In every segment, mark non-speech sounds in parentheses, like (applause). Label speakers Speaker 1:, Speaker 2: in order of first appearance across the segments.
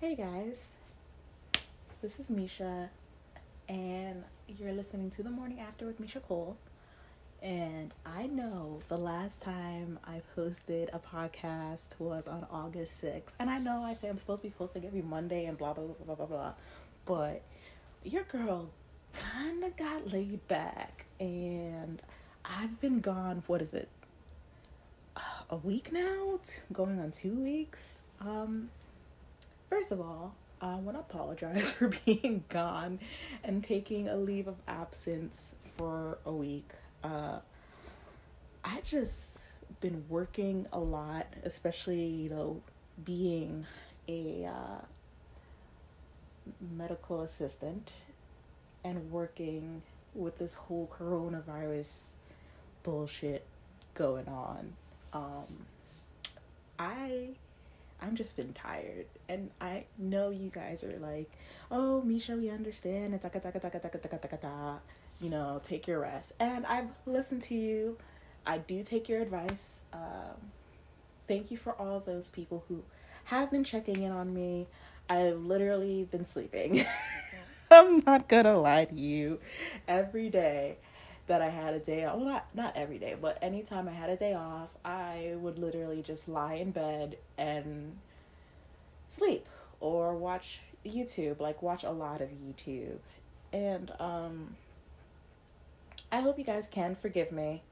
Speaker 1: Hey guys, this is Misha, and you're listening to The Morning After with Misha Cole. And I know the last time I posted a podcast was on August 6th. And I know I say I'm supposed to be posting every Monday and blah, blah, blah, blah, blah, blah. But your girl kind of got laid back. And I've been gone, what is it? A week now? Going on two weeks? Um, first of all, I want to apologize (laughs) for being gone and taking a leave of absence for a week. Uh, I just been working a lot, especially you know being a uh, medical assistant and working with this whole coronavirus bullshit going on. Um, I I'm just been tired, and I know you guys are like, "Oh, Misha, we understand." And taka taka taka taka taka taka taka you know, take your rest. And I've listened to you. I do take your advice. Um, thank you for all those people who have been checking in on me. I've literally been sleeping. (laughs) I'm not gonna lie to you. Every day that I had a day off, well, not, not every day, but anytime I had a day off, I would literally just lie in bed and sleep or watch YouTube, like watch a lot of YouTube. And, um, I hope you guys can forgive me.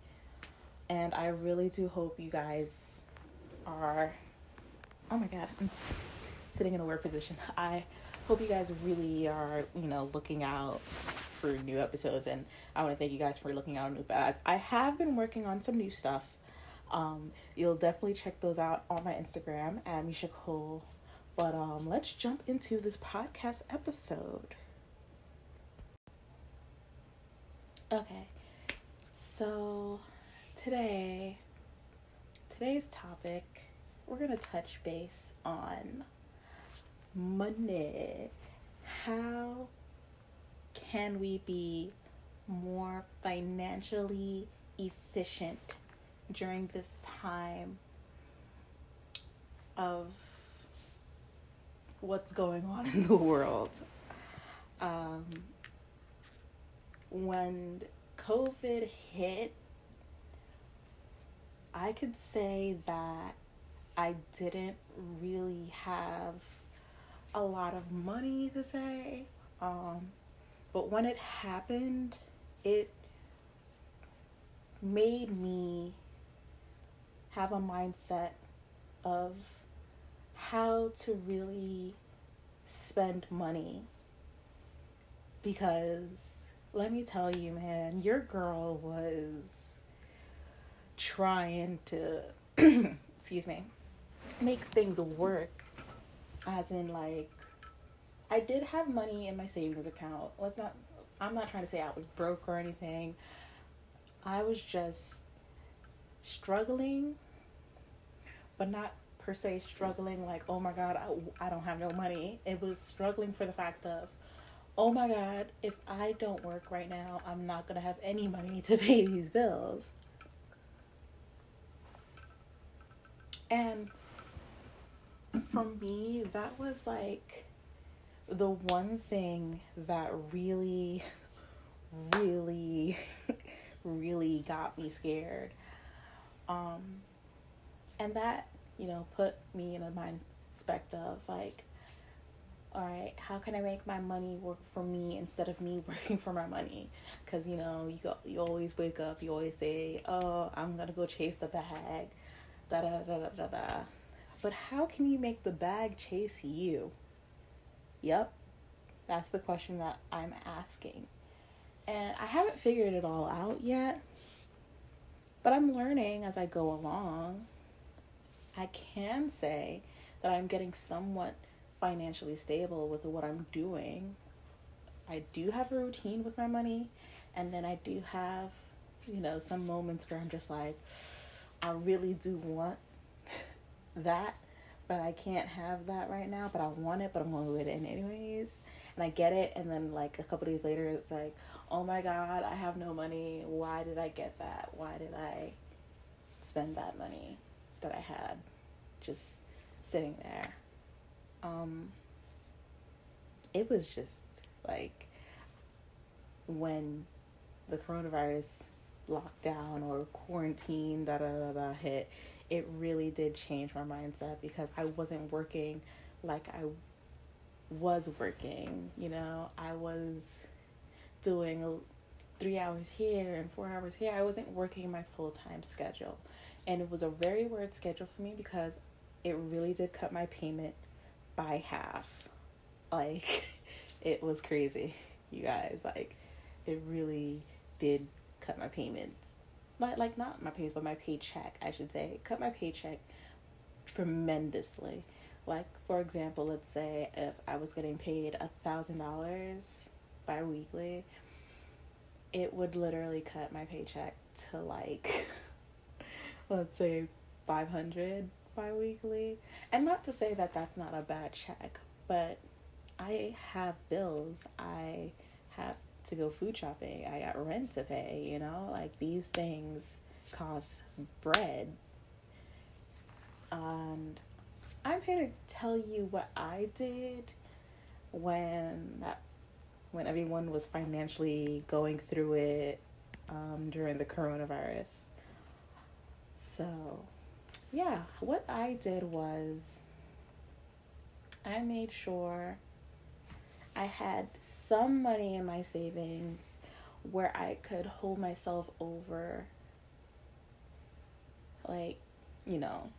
Speaker 1: And I really do hope you guys are. Oh my god, I'm sitting in a weird position. (laughs) I hope you guys really are, you know, looking out for new episodes. And I want to thank you guys for looking out on new episodes. I have been working on some new stuff. Um, you'll definitely check those out on my Instagram at Misha Cole. But um, let's jump into this podcast episode. Okay. So today today's topic we're to touch base on money. How can we be more financially efficient during this time of what's going on in the world? Um, when COVID hit, I could say that I didn't really have a lot of money to say. Um, but when it happened, it made me have a mindset of how to really spend money because let me tell you, man, your girl was trying to, (clears throat) excuse me, make things work. As in, like, I did have money in my savings account. Let's not, I'm not trying to say I was broke or anything. I was just struggling, but not per se struggling like, oh my God, I, I don't have no money. It was struggling for the fact of, oh my god, if I don't work right now, I'm not going to have any money (laughs) to pay these bills. And for me, that was like the one thing that really, really, really got me scared. Um, and that, you know, put me in a mindset of like, all right, how can I make my money work for me instead of me (laughs) working for my money? Because you know, you go, you always wake up, you always say, "Oh, I'm gonna go chase the bag," da da da da da da. But how can you make the bag chase you? Yep, that's the question that I'm asking, and I haven't figured it all out yet. But I'm learning as I go along. I can say that I'm getting somewhat financially stable with what I'm doing. I do have a routine with my money, and then I do have, you know, some moments where I'm just like, I really do want (laughs) that, but I can't have that right now, but I want it, but I'm to do it anyways. And I get it, and then like a couple days later, it's like, oh my god, I have no money. Why did I get that? Why did I spend that money that I had just sitting there? Um, it was just like when the coronavirus lockdown or quarantine da da da da hit, it really did change my mindset because I wasn't working like I was working. You know, I was doing three hours here and four hours here. I wasn't working my full time schedule. And it was a very weird schedule for me because it really did cut my payment by half. Like, (laughs) it was crazy, you guys. Like, it really did cut my payments. Like, like not my payments, but my paycheck, I should say. Cut my paycheck tremendously. Like, for example, let's say if I was getting paid a thousand dollars bi weekly, it would literally cut my paycheck to like (laughs) let's say 500 bi-weekly and not to say that that's not a bad check but i have bills i have to go food shopping. I got rent to pay you know? Like these things cost bread. And i'm here to tell you what i did when that when everyone was financially going through it um, during the coronavirus. So, yeah, what I did was I made sure I had some money in my savings where I could hold myself over, like, you know,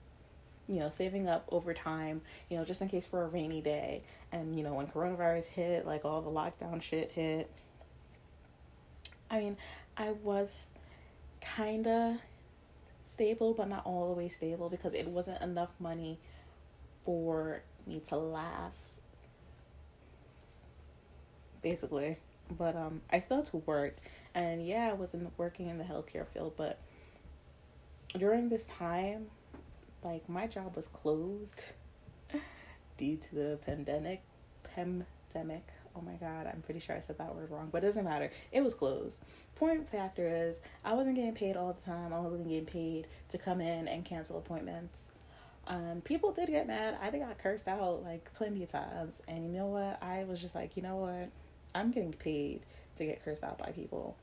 Speaker 1: you know, saving up over time, you know, just in case for a rainy day. And, you know, when coronavirus hit, like all the lockdown shit hit. I mean, I was kind of stable, but not all the way stable because it wasn't enough money for me to last. Basically. But um I still had to work. And yeah, I was in working in the healthcare field, but during this time like my job was closed (laughs) due to the pandemic pandemic. Oh my god i'm pretty sure i said that word wrong but it doesn't matter. It was closed. Point factor is i wasn't getting paid all the time. I wasn't getting paid to come in and cancel appointments. Um, people did get mad. I got cursed out like plenty of times. And you know what? I was just like you know what i'm getting paid to get cursed out by people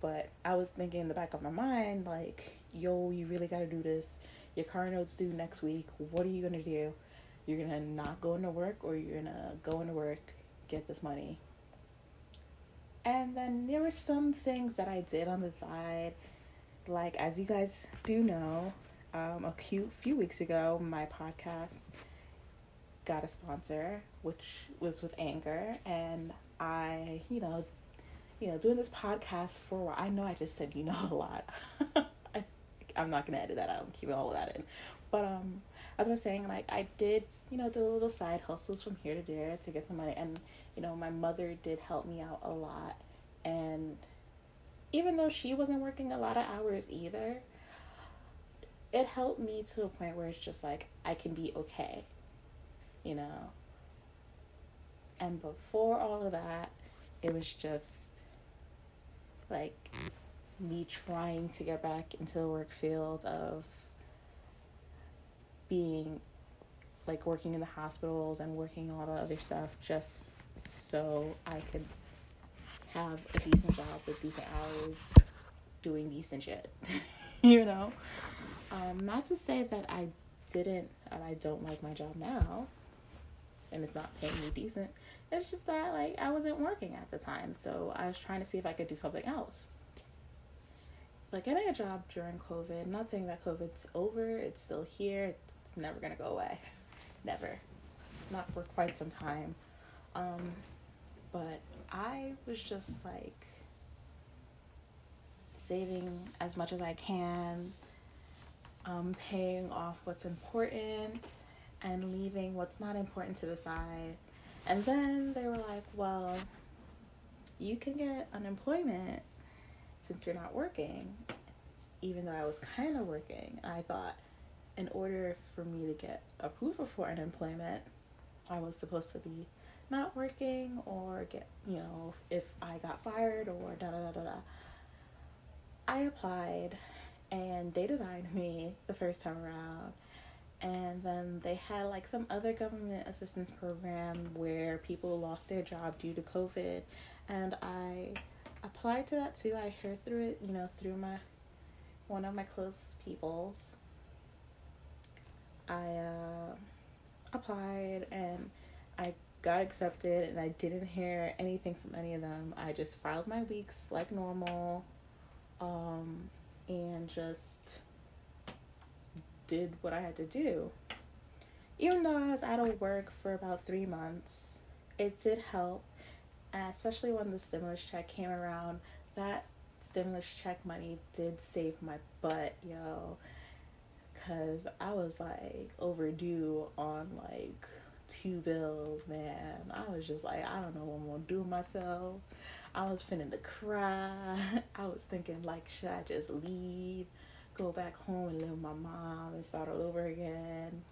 Speaker 1: but I was thinking in the back of my mind, like, yo, you really gotta do this. Your car notes due next week. What are you gonna do? You're gonna not go into work or you're gonna go into work, get this money. And then there were some things that I did on the side. Like, as you guys do know, um, a few, few weeks ago, my podcast got a sponsor, which was with Anchor, And I, you know, you know, doing this podcast for a while. I know I just said you know a lot. (laughs) I, I'm not gonna edit that out. I'm keeping all of that in. But um, as I was saying, like I did, you know, do little side hustles from here to there to get some money, and you know, my mother did help me out a lot, and even though she wasn't working a lot of hours either, it helped me to a point where it's just like I can be okay, you know. And before all of that, it was just like me trying to get back into the work field of being like working in the hospitals and working all the other stuff just so I could have a decent job with decent hours doing decent shit. (laughs) you know? Um, not to say that I didn't and I don't like my job now and it's not paying me decent. It's just that like I wasn't working at the time, so I was trying to see if I could do something else. Like getting a job during COVID, not saying that COVID's over, it's still here, it's never gonna go away. (laughs) never. Not for quite some time. Um, but I was just like saving as much as I can, um, paying off what's important and leaving what's not important to the side and then they were like, well, you can get unemployment since you're not working, even though I was kind of working. I thought in order for me to get approval for unemployment, I was supposed to be not working or get, you know, if I got fired or da da da da da. I applied and they denied me the first time around. And then they had like some other government assistance program where people lost their job due to COVID, and I applied to that too. I heard through it, you know, through my one of my close peoples. I uh, applied and I got accepted, and I didn't hear anything from any of them. I just filed my weeks like normal, um, and just did what I had to do. Even though I was out of work for about three months, it did help, especially when the stimulus check came around. That stimulus check money did save my butt, yo. Cause I was like overdue on like two bills, man. I was just like, I don't know what I'm gonna do with myself. I was finna to cry. (laughs) I was thinking like, should I just leave? Go back home and live with my mom and start all over again.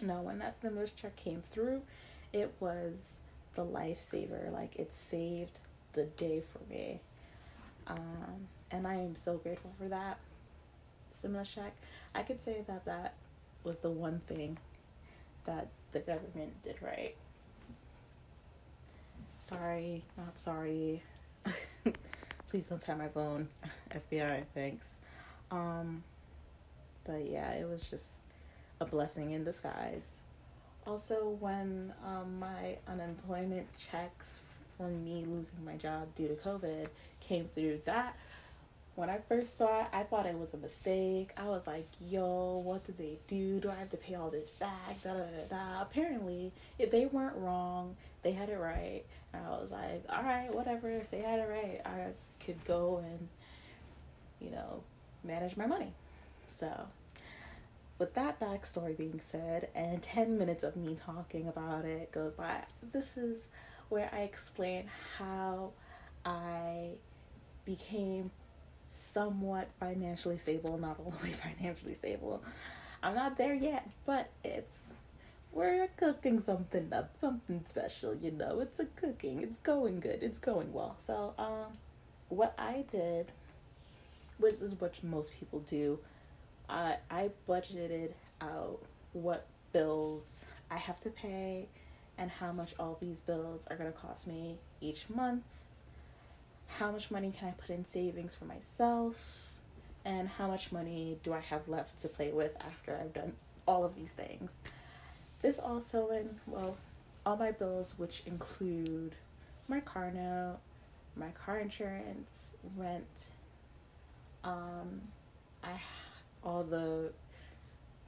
Speaker 1: No, when that stimulus check came through, it was the lifesaver. Like it saved the day for me. Um, and I am so grateful for that stimulus check. I could say that that was the one thing that the government did right. Sorry, not sorry. (laughs) Please don't tie my phone. (laughs) FBI, thanks. Um, but yeah, it was just a blessing in disguise. Also, when um, my unemployment checks for me losing my job due to COVID came through, that when I first saw it, I thought it was a mistake. I was like, yo, what did they do? Do I have to pay all this back? Da da da da. Apparently, if they weren't wrong, they had it right. And I was like, all right, whatever. If they had it right, I could go and, you know, manage my money. So, with that backstory being said, and 10 minutes of me talking about it goes by, this is where I explain how I became somewhat financially stable, not only (laughs) financially stable. I'm not there yet, but it's we're cooking something up, something special, you know. It's a cooking. It's going good. It's going well. So, um what I did which is what most people do. I I budgeted out what bills I have to pay and how much all these bills are going to cost me each month. How much money can I put in savings for myself? And how much money do I have left to play with after I've done all of these things? This also in well, all my bills which include my car note, my car insurance, rent, um, I all the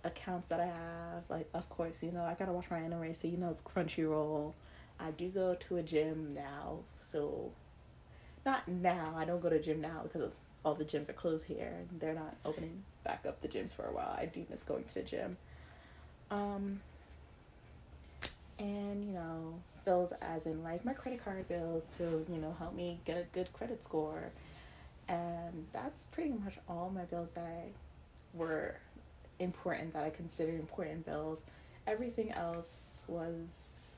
Speaker 1: accounts that I have, like of course, you know, I gotta watch my anime, so you know it's Crunchyroll. I do go to a gym now, so not now. I don't go to gym now because all the gyms are closed here and they're not opening back up the gyms for a while. I do miss going to the gym. Um, and you know, bills as in like my credit card bills to you know help me get a good credit score and that's pretty much all my bills that I were important that I considered important bills. Everything else was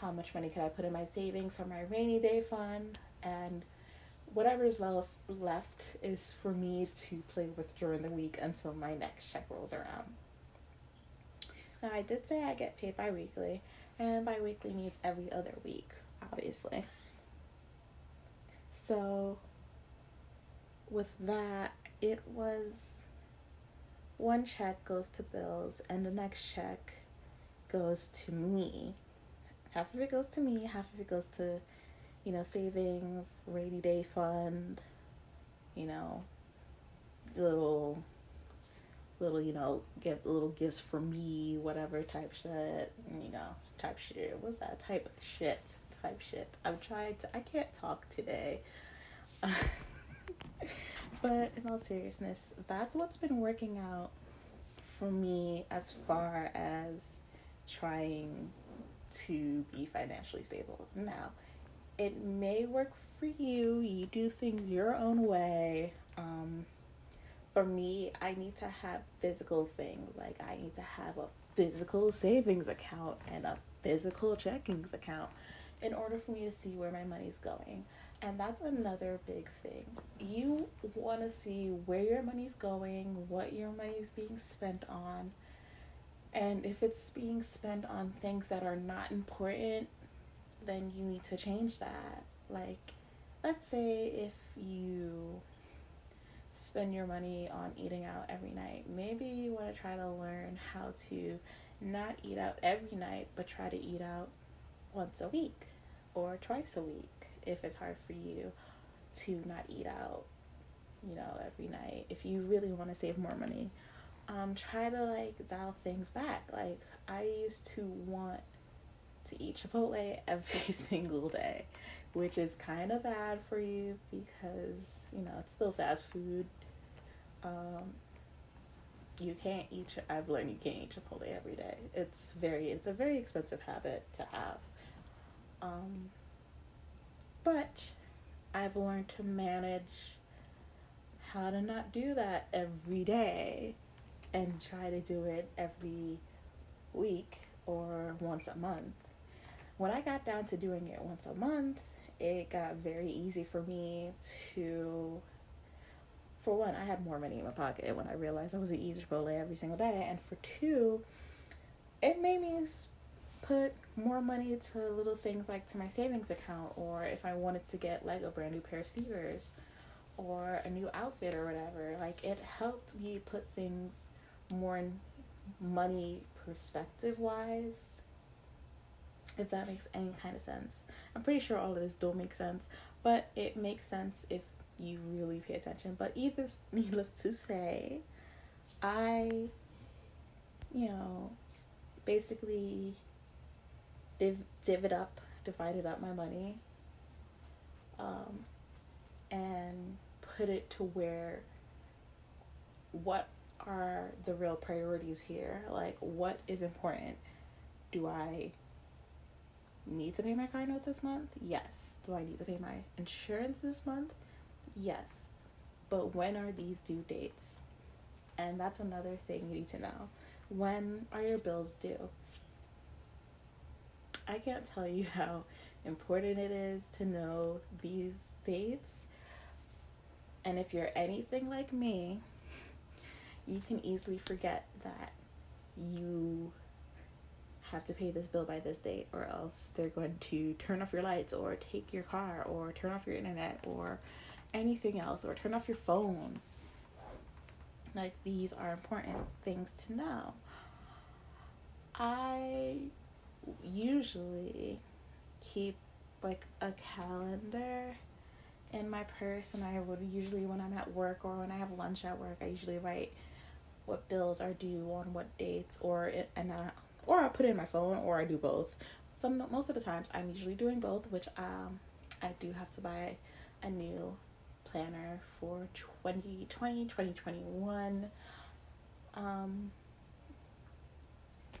Speaker 1: how much money could I put in my savings for my rainy day fund and whatever is left left is for me to play with during the week until my next check rolls around. Now I did say I get paid bi-weekly and bi-weekly means every other week, obviously. So, with that, it was one check goes to bills and the next check goes to me. Half of it goes to me, half of it goes to, you know, savings, rainy day fund, you know, little little, you know, get little gifts for me, whatever type shit, you know, type shit. What's that type shit? type shit. I'm trying to, I can't talk today. (laughs) but in all seriousness, that's what's been working out for me as far as trying to be financially stable. Now, it may work for you. You do things your own way. Um, for me, I need to have physical things. Like I need to have a physical savings account and a physical checkings account in order for me to see where my money's going. And that's another big thing. You want to see where your money's going, what your money's being spent on. And if it's being spent on things that are not important, then you need to change that. Like, let's say if you spend your money on eating out every night, maybe you want to try to learn how to not eat out every night, but try to eat out once a week or twice a week if it's hard for you to not eat out, you know, every night. If you really want to save more money, um, try to like dial things back. Like I used to want to eat Chipotle (laughs) every (laughs) single day, which is kind of bad for you because you know it's still fast food. Um, you can't eat. I've learned you can't eat Chipotle every day. It's very. It's a very expensive habit to have. Um, but I've learned to manage how to not do that every day and try to do it every week or once a month. When I got down to doing it once a month, it got very easy for me to for one, I had more money in my pocket when I realized I was eating Chipotle every single day, and for two, it made me put more money to little things like to my savings account or if I wanted to get like a brand new pair of sneakers or a new outfit or whatever. Like it helped me put things more in money perspective wise. If that makes any kind of sense. I'm pretty sure all of this don't make sense, but it makes sense if you really pay attention. But either (laughs) needless to say, I you know basically div- divvied up, divided up my money, um, and put it to where what are the real priorities here? Like, what is important? Do I need to pay my car note this month? Yes. Do I need to pay my insurance this month? Yes. But when are these due dates? And that's another thing you need to know. When are your bills due? I can't tell you how important it is to know these dates. And if you're anything like me, you can easily forget that you have to pay this bill by this date or else they're going to turn off your lights or take your car or turn off your internet or anything else or turn off your phone. Like these are important things to know. I usually keep like a calendar in my purse and I would usually when I'm at work or when I have lunch at work I usually write what bills are due on what dates or it, and I, or I put it in my phone or I do both. Some most of the times I'm usually doing both, which um I do have to buy a new planner for 2020 2021 um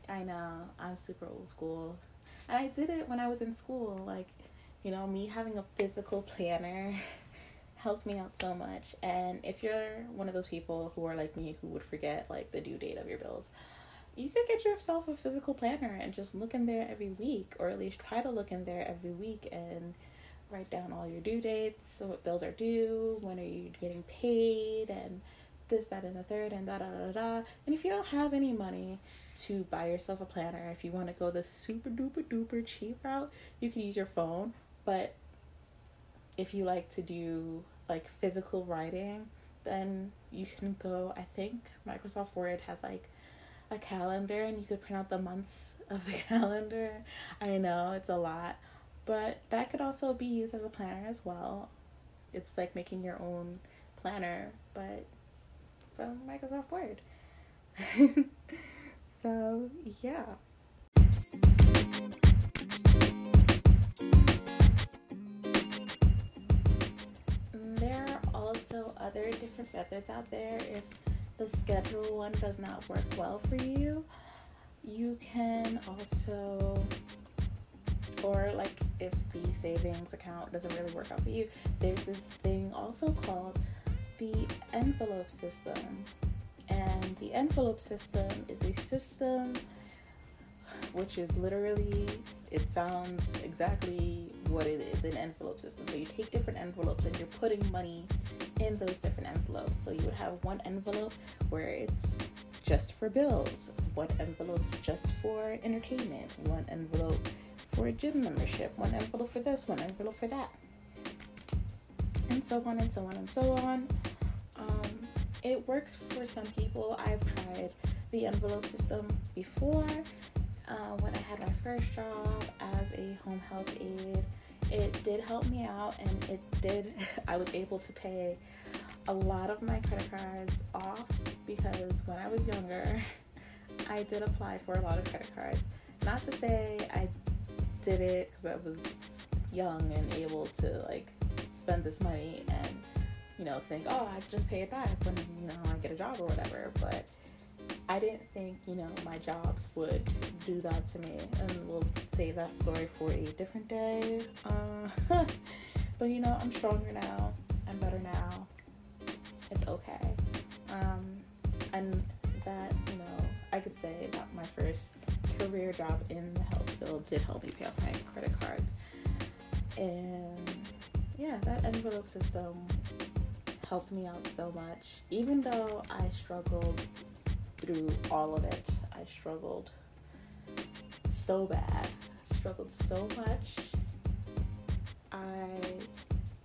Speaker 1: I know, I'm super old school. And I did it when I was in school. Like, you know, me having a physical planner (laughs) helped me out so much. And if you're one of those people who are like me who would forget like the due date of your bills, you could get yourself a physical planner and just look in there every week, or at least try to look in there every week and write down all your due dates, so what bills are due, when are you getting paid, and this, that, and the third, and da da da da. And if you don't have any money to buy yourself a planner, if you want to go the super duper duper cheap route, you can use your phone. But if you like to do like physical writing, then you can go. I think Microsoft Word has like a calendar, and you could print out the months of the (laughs) calendar. I know it's a lot, but that could also be used as a planner as well. It's like making your own planner, but from Microsoft Word. (laughs) so, yeah. Mm, there are also other different methods out there. If the schedule one does not work well for you, you can also, or like if the savings account doesn't really work out for you, there's this thing also called the envelope system. And the envelope system is a system which is literally, it sounds exactly what it is an envelope system. So you take different envelopes and you're putting money in those different envelopes. So you would have one envelope where it's just for bills, one envelope's just for entertainment, one envelope for a gym membership, one envelope for this, one envelope for that, and so on and so on and so on. Um, it works for some people. I've tried the envelope system before uh, when I had my first job as a home health aide. It did help me out, and it did. (laughs) I was able to pay a lot of my credit cards off because when I was younger, (laughs) I did apply for a lot of credit cards. Not to say I did it because I was young and able to like spend this money and you know think, oh, I just pay it back when you know I get a job or whatever. But I didn't think, you know, my jobs would do that to me. And we'll save that story for a different day. Uh, (laughs) but, you know, I'm stronger now. I'm better now. It's okay. Um, and that, you know, I could say that my first career job in the health field did help me pay off my credit cards. And yeah, that envelope system helped me out so much. Even though I struggled through all of it. I struggled so bad, struggled so much. I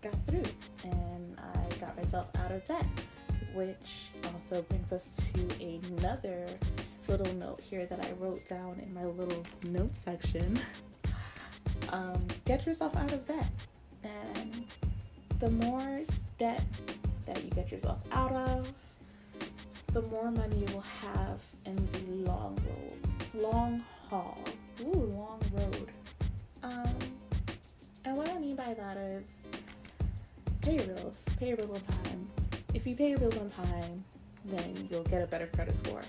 Speaker 1: got through and I got myself out of debt, which also brings us to another little note here that I wrote down in my little note section. (laughs) um, get yourself out of debt. The more debt that you get yourself out of, the more money you will have in the long road, long haul. Ooh, long road. Um, and what I mean by that is pay your bills. Pay your bills on time. If you pay your bills on time, then you'll get a better credit score.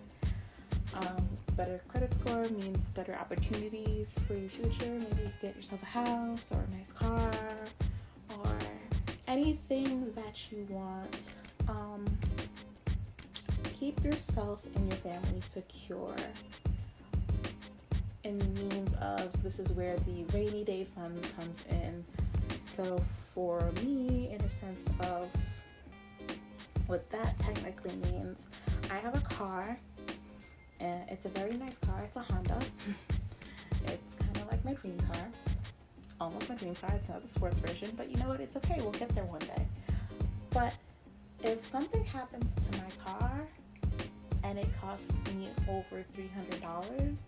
Speaker 1: Um, better credit score means better opportunities for your future. Maybe you can get yourself a house or a nice car or anything that you want. Um, keep yourself and your family secure in means of this is where the rainy day fund comes in. So for me, in a sense of what that technically means, I have a car and it's a very nice car. It's a Honda. (laughs) it's kind of like my dream car. Almost my dream car. It's not the sports version, but you know what? It's okay. We'll get there one day. But if something happens to my car, and it costs me over $300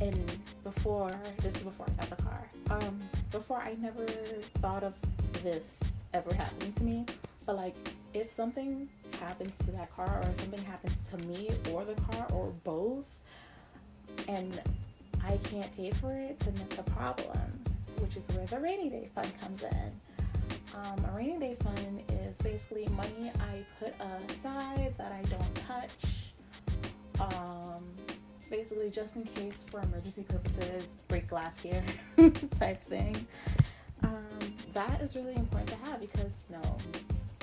Speaker 1: and before this is before I got the car um before I never thought of this ever happening to me but like if something happens to that car or something happens to me or the car or both and I can't pay for it then that's a problem which is where the rainy day fund comes in um, a rainy day fund is basically money I put aside that I don't touch. Um, basically, just in case for emergency purposes, break glass here (laughs) type thing. Um, that is really important to have because, no,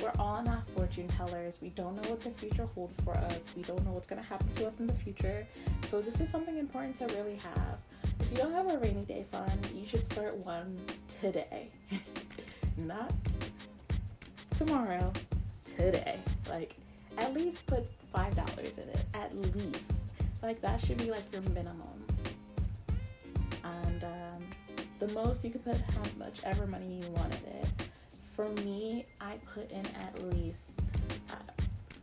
Speaker 1: we're all not fortune tellers. We don't know what the future holds for us. We don't know what's going to happen to us in the future. So, this is something important to really have. If you don't have a rainy day fund, you should start one today. (laughs) not tomorrow, today. Like, at least put five dollars in it. At least, like that should be like your minimum. And um, the most you could put how much ever money you wanted it. For me, I put in at least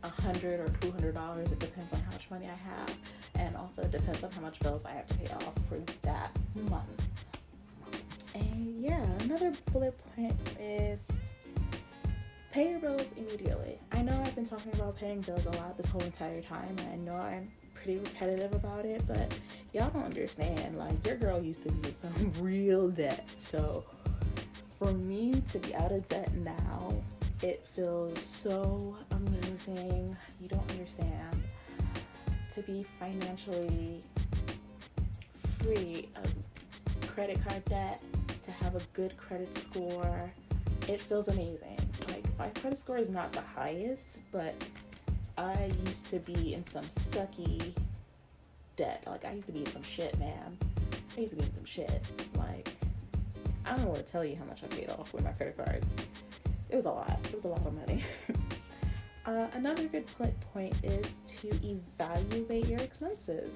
Speaker 1: a hundred or two hundred dollars. It depends on how much money I have, and also it depends on how much bills I have to pay off for that month. And yeah, another bullet point is pay your bills immediately. I know I've been talking about paying bills a lot this whole entire time, and I know I'm pretty repetitive about it, but y'all don't understand. Like, your girl used to be some (laughs) real debt. So, for me to be out of debt now, it feels so amazing. You don't understand. To be financially free of credit card debt, to have a good credit score, it feels amazing. Like my credit score is not the highest, but I used to be in some sucky debt. Like I used to be in some shit, man. I used to be in some shit. Like I don't want to tell you how much I paid off with my credit card. It was a lot. It was a lot of money. (laughs) uh, another good point is to evaluate your expenses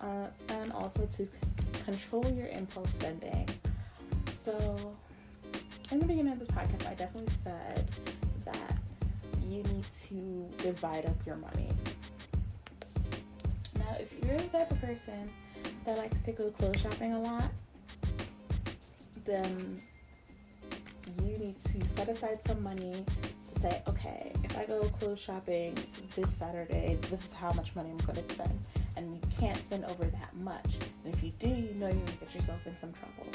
Speaker 1: uh, and also to c- control your impulse spending. So, in the beginning of this podcast, I definitely said that you need to divide up your money. Now, if you're the type of person that likes to go clothes shopping a lot, then you need to set aside some money to say, okay, if I go clothes shopping this Saturday, this is how much money I'm going to spend. And you can't spend over that much. And if you do, you know you're going to get yourself in some trouble.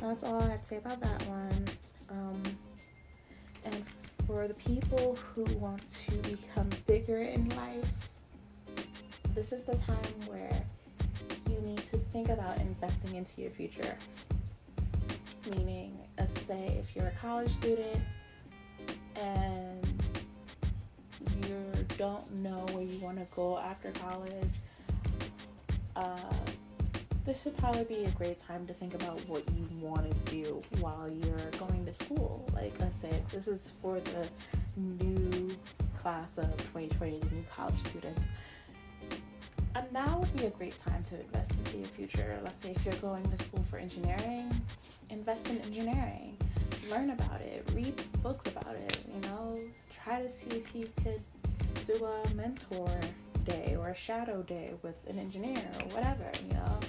Speaker 1: That's all I have to say about that one. Um, and for the people who want to become bigger in life, this is the time where you need to think about investing into your future. Meaning, say if you're a college student and you don't know where you want to go after college, uh, this would probably be a great time to think about what you want to do while you're going to school. Like I said, this is for the new class of 2020, the new college students. And now would be a great time to invest into your future. Let's say if you're going to school for engineering, invest in engineering. Learn about it. Read books about it. You know, try to see if you could do a mentor day or a shadow day with an engineer or whatever. You know,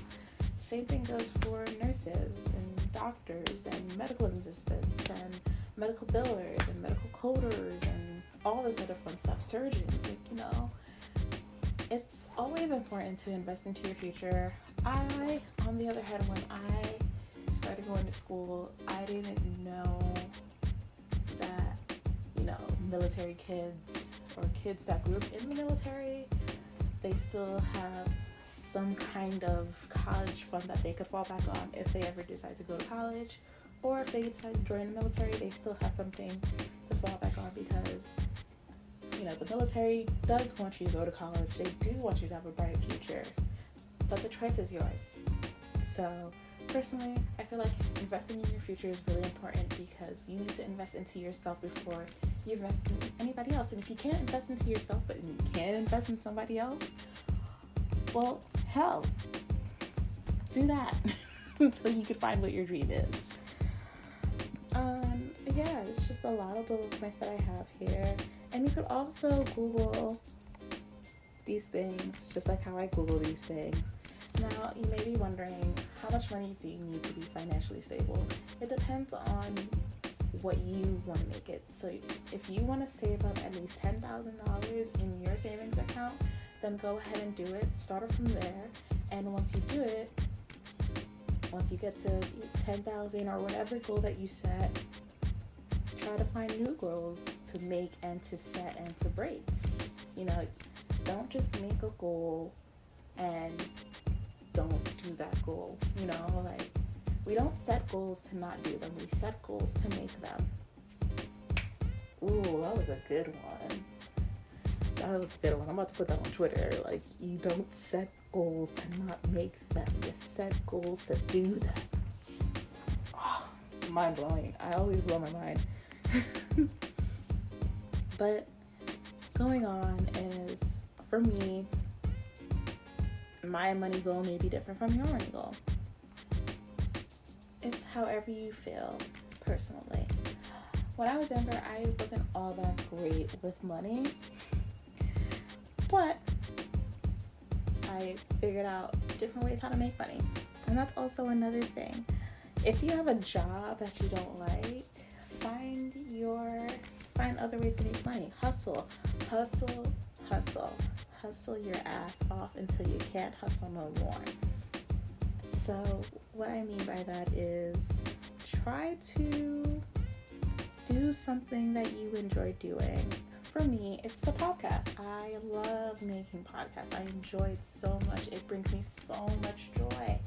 Speaker 1: same thing goes for nurses and doctors and medical assistants and medical billers and medical coders and all this other fun stuff. Surgeons, like you know it's always important to invest into your future. I, on the other hand, when I started going to school, I didn't know that, you know, military kids or kids that grew up in the military, they still have some kind of college fund that they could fall back on if they ever decide to go to college. Or if they decide to join the military, they still have something to fall back on because you know, the military does want you to go to college. They do want you to have a bright future. But the choice is yours. So, personally, I feel like investing in your future is really important because you need to invest into yourself before you invest in anybody else. And if you can't invest into yourself, but you can invest in somebody else, well, hell, do that (laughs) until you can find what your dream is. Um, yeah, it's just a lot of little points that I have here. And you could also Google these things, just like how I Google these things. Now, you may be wondering how much money do you need to be financially stable? It depends on what you want to make it. So, if you want to save up at least $10,000 in your savings account, then go ahead and do it. Start it from there. And once you do it, once you get to 10,000 or whatever goal that you set, try to find new goals to make and to set and to break. You know, don't just make a goal and don't do that goal. You know, like we don't set goals to not do them, we set goals to make them. Ooh, that was a good one. That was a good one. I'm about to put that on Twitter. Like, you don't set goals to not make them, you set goals to do them. Ah, oh, mind blowing. I always blow my mind. (laughs) but going on is for me, my money goal may be different from your money goal. It's however you feel personally. When I was younger, I wasn't all that great with money, but I figured out different ways how to make money. And that's also another thing. If you have a job that you don't like, find your find other ways to make money. Hustle, hustle, hustle, hustle your ass off until you can't hustle no more. So what I mean by that is try to do something that you enjoy doing. For me, it's the podcast. I love making podcasts. I enjoy it so much. It brings me so much joy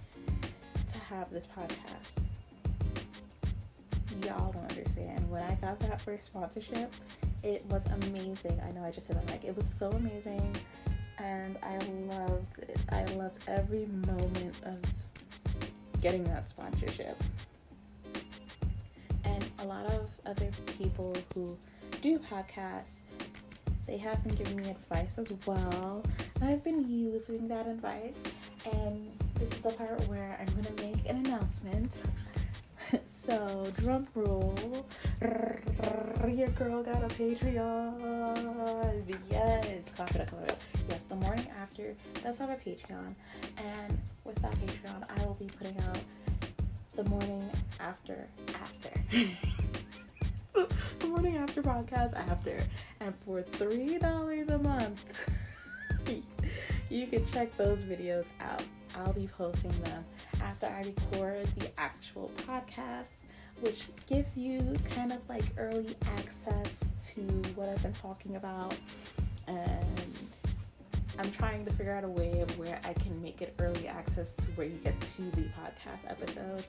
Speaker 1: to have this podcast y'all don't understand. When I got that first sponsorship, it was amazing. I know I just said that like it was so amazing and I loved it. I loved every moment of getting that sponsorship. And a lot of other people who do podcasts, they have been giving me advice as well. And I've been using that advice. And this is the part where I'm to make an announcement. (laughs) so, drum roll. Your girl got a Patreon. Yes, clap it up. Yes, the morning after does have a Patreon. And with that Patreon, I will be putting out the morning after after. the morning after podcast after. And for $3 a month, you can check those videos out. I'll be posting them after I record the actual podcast, which gives you kind of like early access to what I've been talking about. And I'm trying to figure out a way of where I can make it early access to where you get to the podcast episodes.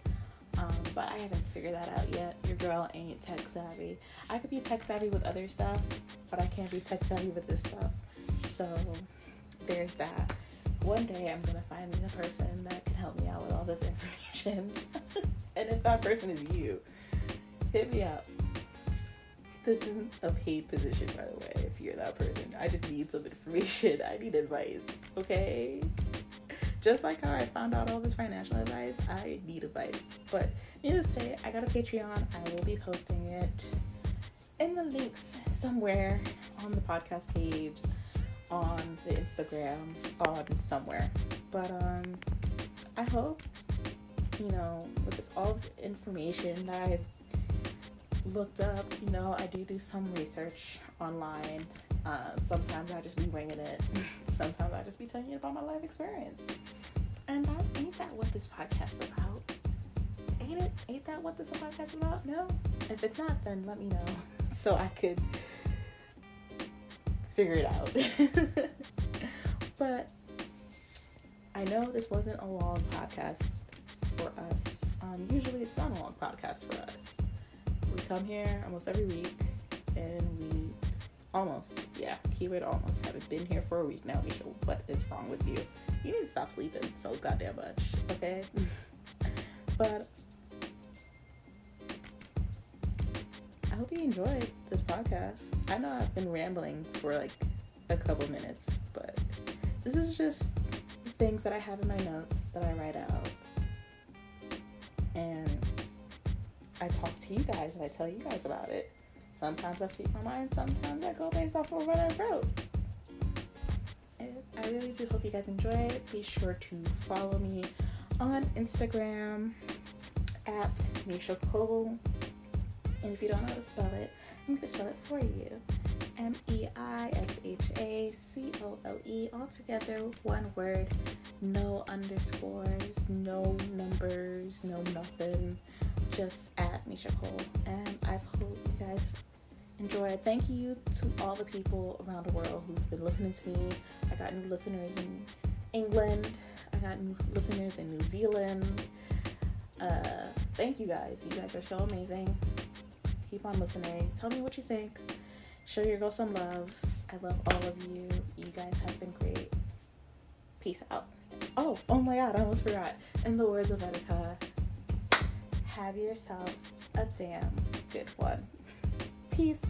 Speaker 1: Um, but I haven't figured that out yet. Your girl ain't tech savvy. I could be tech savvy with other stuff, but I can't be tech savvy with this stuff. So there's that. One day I'm gonna find the person that can help me out with all this (laughs) information. and if that person is you, hit me up. This isn't a paid position, by the way, if you're that person. I just need some information. I need advice, okay? Just like how I found out all this financial advice, I need advice. But needless to say, I got a Patreon. I will be posting it in the links somewhere on the podcast page, on the Instagram, on somewhere. But um, I hope you know with this all this information that I've looked up. You know, I do do some research online. Uh, sometimes I just be winging it. (laughs) sometimes I just be telling you about my life experience. And that ain't that what this podcast is about? Ain't it? Ain't that what this podcast is about? No. If it's not, then let me know (laughs) so I could figure it out. (laughs) but I know this wasn't a long podcast for us. Um, usually, it's not a long podcast for us we come here almost every week and we almost, yeah, keyword almost haven't been here for a week now, Meisha. What is wrong with you? You need to stop sleeping so goddamn much, okay? (laughs) but hope you enjoyed this podcast. I know I've been rambling for like a couple minutes, but this is just things that I have in my notes that I write out. And I talk to you guys and I tell you guys about it. Sometimes I speak my mind, sometimes I go based off of what I wrote. I really do hope you guys enjoy it. Be sure to follow me on Instagram at Meisha Cole. And if you don't know how to spell it, I'm going to spell it for you. M E I S H A C O L E, all together, one word, no underscores, no numbers, no nothing just at Meisha Cole. And I hope you guys enjoy. Thank you to all the people around the world who's been listening to me. I got new listeners in England. I got new listeners in New Zealand. Uh, thank you guys. You guys are so amazing. Keep on listening. Tell me what you think. Show your girl some love. I love all of you. You guys have been great. Peace out. Oh, oh my god, I almost forgot. In the words of Etika, have yourself a damn good one. (laughs) Peace.